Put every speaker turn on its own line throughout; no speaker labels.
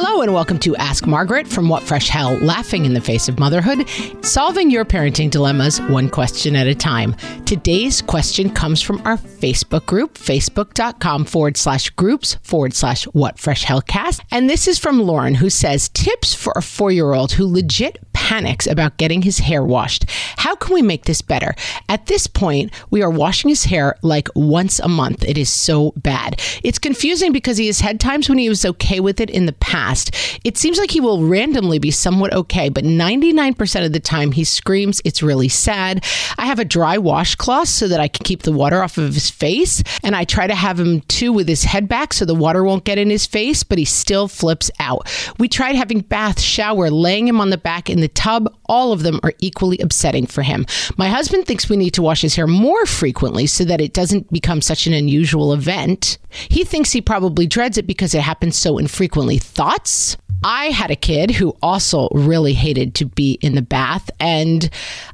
Hello and welcome to Ask Margaret from What Fresh Hell, laughing in the face of motherhood, solving your parenting dilemmas one question at a time. Today's question comes from our Facebook group, facebook.com forward slash groups forward slash What Fresh Hell cast. And this is from Lauren who says, tips for a four year old who legit panics about getting his hair washed. How can we make this better? At this point, we are washing his hair like once a month. It is so bad. It's confusing because he has had times when he was okay with it in the past. It seems like he will randomly be somewhat okay, but 99% of the time he screams, It's really sad. I have a dry washcloth so that I can keep the water off of his face, and I try to have him too with his head back so the water won't get in his face, but he still flips out. We tried having bath, shower, laying him on the back in the tub. All of them are equally upsetting for him. My husband thinks we need to wash his hair more frequently so that it doesn't become such an unusual event. He thinks he probably dreads it because it happens so infrequently. Thoughts? I had a kid who also really hated to be in the bath. And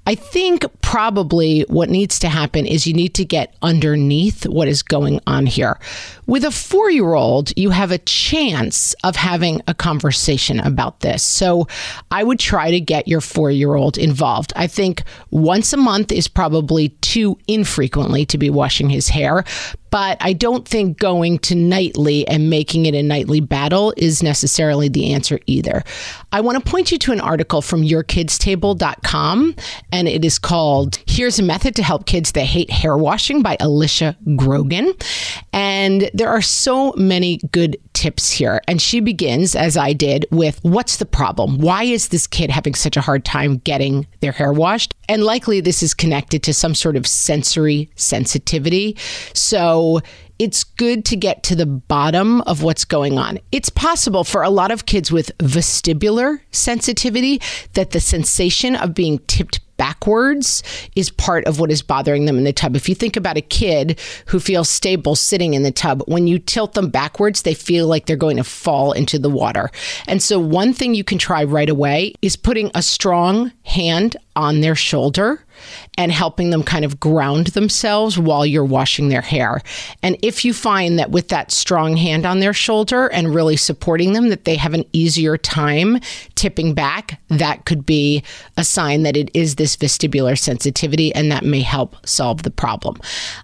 I think probably what needs to happen is you need to get underneath what is going on here. With a four year old, you have a chance of having a conversation about this. So I would try to get your four year old involved. I think once a month is probably too infrequently to be washing his hair, but I don't think going to nightly and making it a nightly battle is necessarily the answer either. I want to point you to an article from yourkidstable.com, and it is called Here's a Method to Help Kids That Hate Hair Washing by Alisha Grogan. And there are so many good tips here. And she begins, as I did, with what's the problem? Why is this kid having such a hard time getting their hair washed? And likely this is connected to some sort of sensory sensitivity. So it's good to get to the bottom of what's going on. It's possible for a lot of kids with vestibular sensitivity that the sensation of being tipped backwards is part of what is bothering them in the tub. If you think about a kid who feels stable sitting in the tub, when you tilt them backwards, they feel like they're going to fall into the water. And so, one thing you can try right away is putting a strong hand on their shoulder and helping them kind of ground themselves while you're washing their hair. And if you find that with that strong hand on their shoulder and really supporting them that they have an easier time tipping back, that could be a sign that it is this vestibular sensitivity and that may help solve the problem.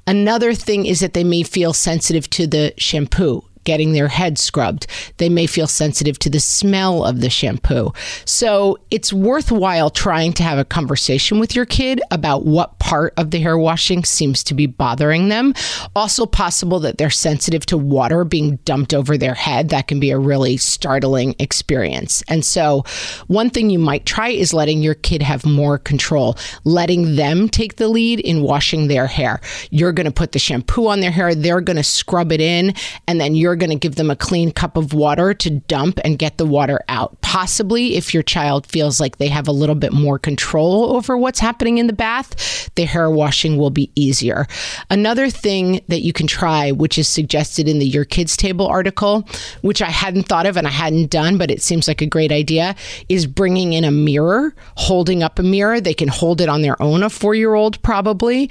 Another thing is that they may feel sensitive to the shampoo getting their head scrubbed. They may feel sensitive to the smell of the shampoo. So it's worthwhile trying to have a conversation with your kid about what part of the hair washing seems to be bothering them. Also, possible that they're sensitive to water being dumped over their head. That can be a really startling experience. And so, one thing you might try is letting your kid have more control, letting them take the lead in washing their hair. You're going to put the shampoo on their hair, they're going to scrub it in, and then you're you're going to give them a clean cup of water to dump and get the water out. Possibly, if your child feels like they have a little bit more control over what's happening in the bath, the hair washing will be easier. Another thing that you can try, which is suggested in the Your Kids Table article, which I hadn't thought of and I hadn't done, but it seems like a great idea, is bringing in a mirror, holding up a mirror. They can hold it on their own, a four year old probably.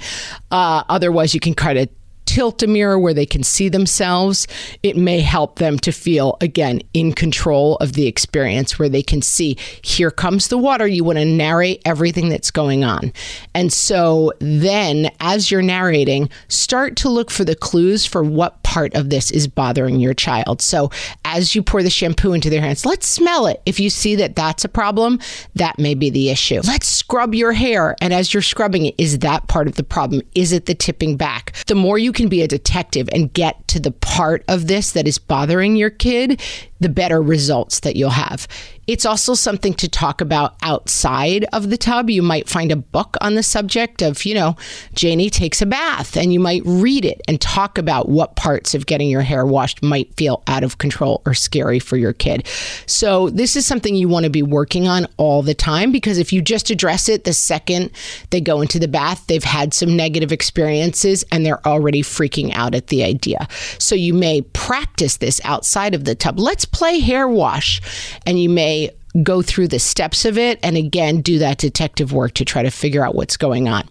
Uh, otherwise, you can kind of tilt a mirror where they can see themselves, it may help them to feel, again, in control of the experience where they can see, here comes the water. You want to narrate everything that's going on. And so then, as you're narrating, start to look for the clues for what part of this is bothering your child. So as you pour the shampoo into their hands, let's smell it. If you see that that's a problem, that may be the issue. Let's scrub your hair. And as you're scrubbing it, is that part of the problem? Is it the tipping back? The more you can be a detective and get to the part of this that is bothering your kid, the better results that you'll have. It's also something to talk about outside of the tub. You might find a book on the subject of, you know, Janie takes a bath, and you might read it and talk about what parts of getting your hair washed might feel out of control or scary for your kid. So, this is something you want to be working on all the time because if you just address it the second they go into the bath, they've had some negative experiences and they're already freaking out at the idea. So, you may practice this outside of the tub. Let's play hair wash, and you may go through the steps of it and again do that detective work to try to figure out what's going on.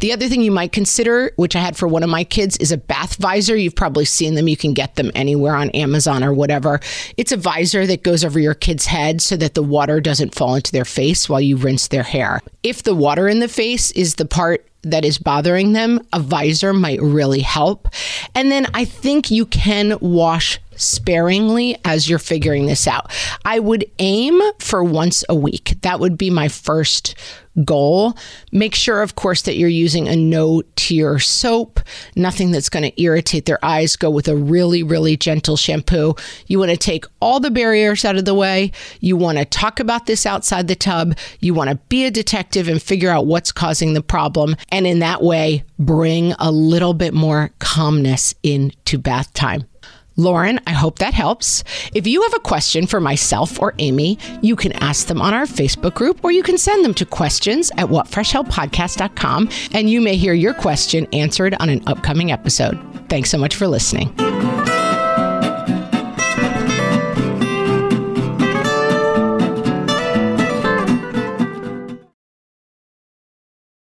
The other thing you might consider, which I had for one of my kids, is a bath visor. You've probably seen them. You can get them anywhere on Amazon or whatever. It's a visor that goes over your kid's head so that the water doesn't fall into their face while you rinse their hair. If the water in the face is the part that is bothering them, a visor might really help. And then I think you can wash sparingly as you're figuring this out. I would aim for once a week. That would be my first goal. Make sure, of course, that you're using a no tear soap, nothing that's going to irritate their eyes. Go with a really, really gentle shampoo. You want to take all the barriers out of the way. You want to talk about this outside the tub. You want to be a detective and figure out what's causing the problem. And in that way, bring a little bit more calmness into bath time. Lauren, I hope that helps. If you have a question for myself or Amy, you can ask them on our Facebook group or you can send them to questions at whatfreshhellpodcast.com and you may hear your question answered on an upcoming episode. Thanks so much for listening.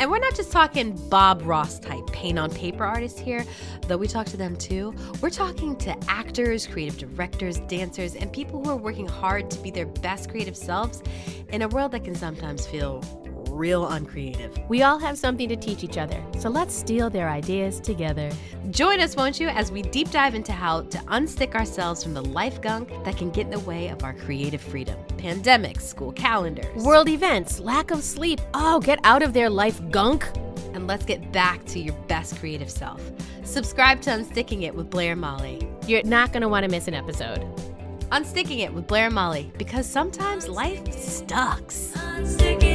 And we're not just talking Bob Ross type paint on paper artists here, though we talk to them too. We're talking to actors, creative directors, dancers, and people who are working hard to be their best creative selves in a world that can sometimes feel real uncreative.
We all have something to teach each other, so let's steal their ideas together.
Join us, won't you, as we deep dive into how to unstick ourselves from the life gunk that can get in the way of our creative freedom. Pandemics, school calendars,
world events, lack of sleep. Oh, get out of their life gunk.
And let's get back to your best creative self. Subscribe to Unsticking It with Blair Molly.
You're not going to want to miss an episode.
Unsticking It with Blair Molly because sometimes life sucks.
Unsticking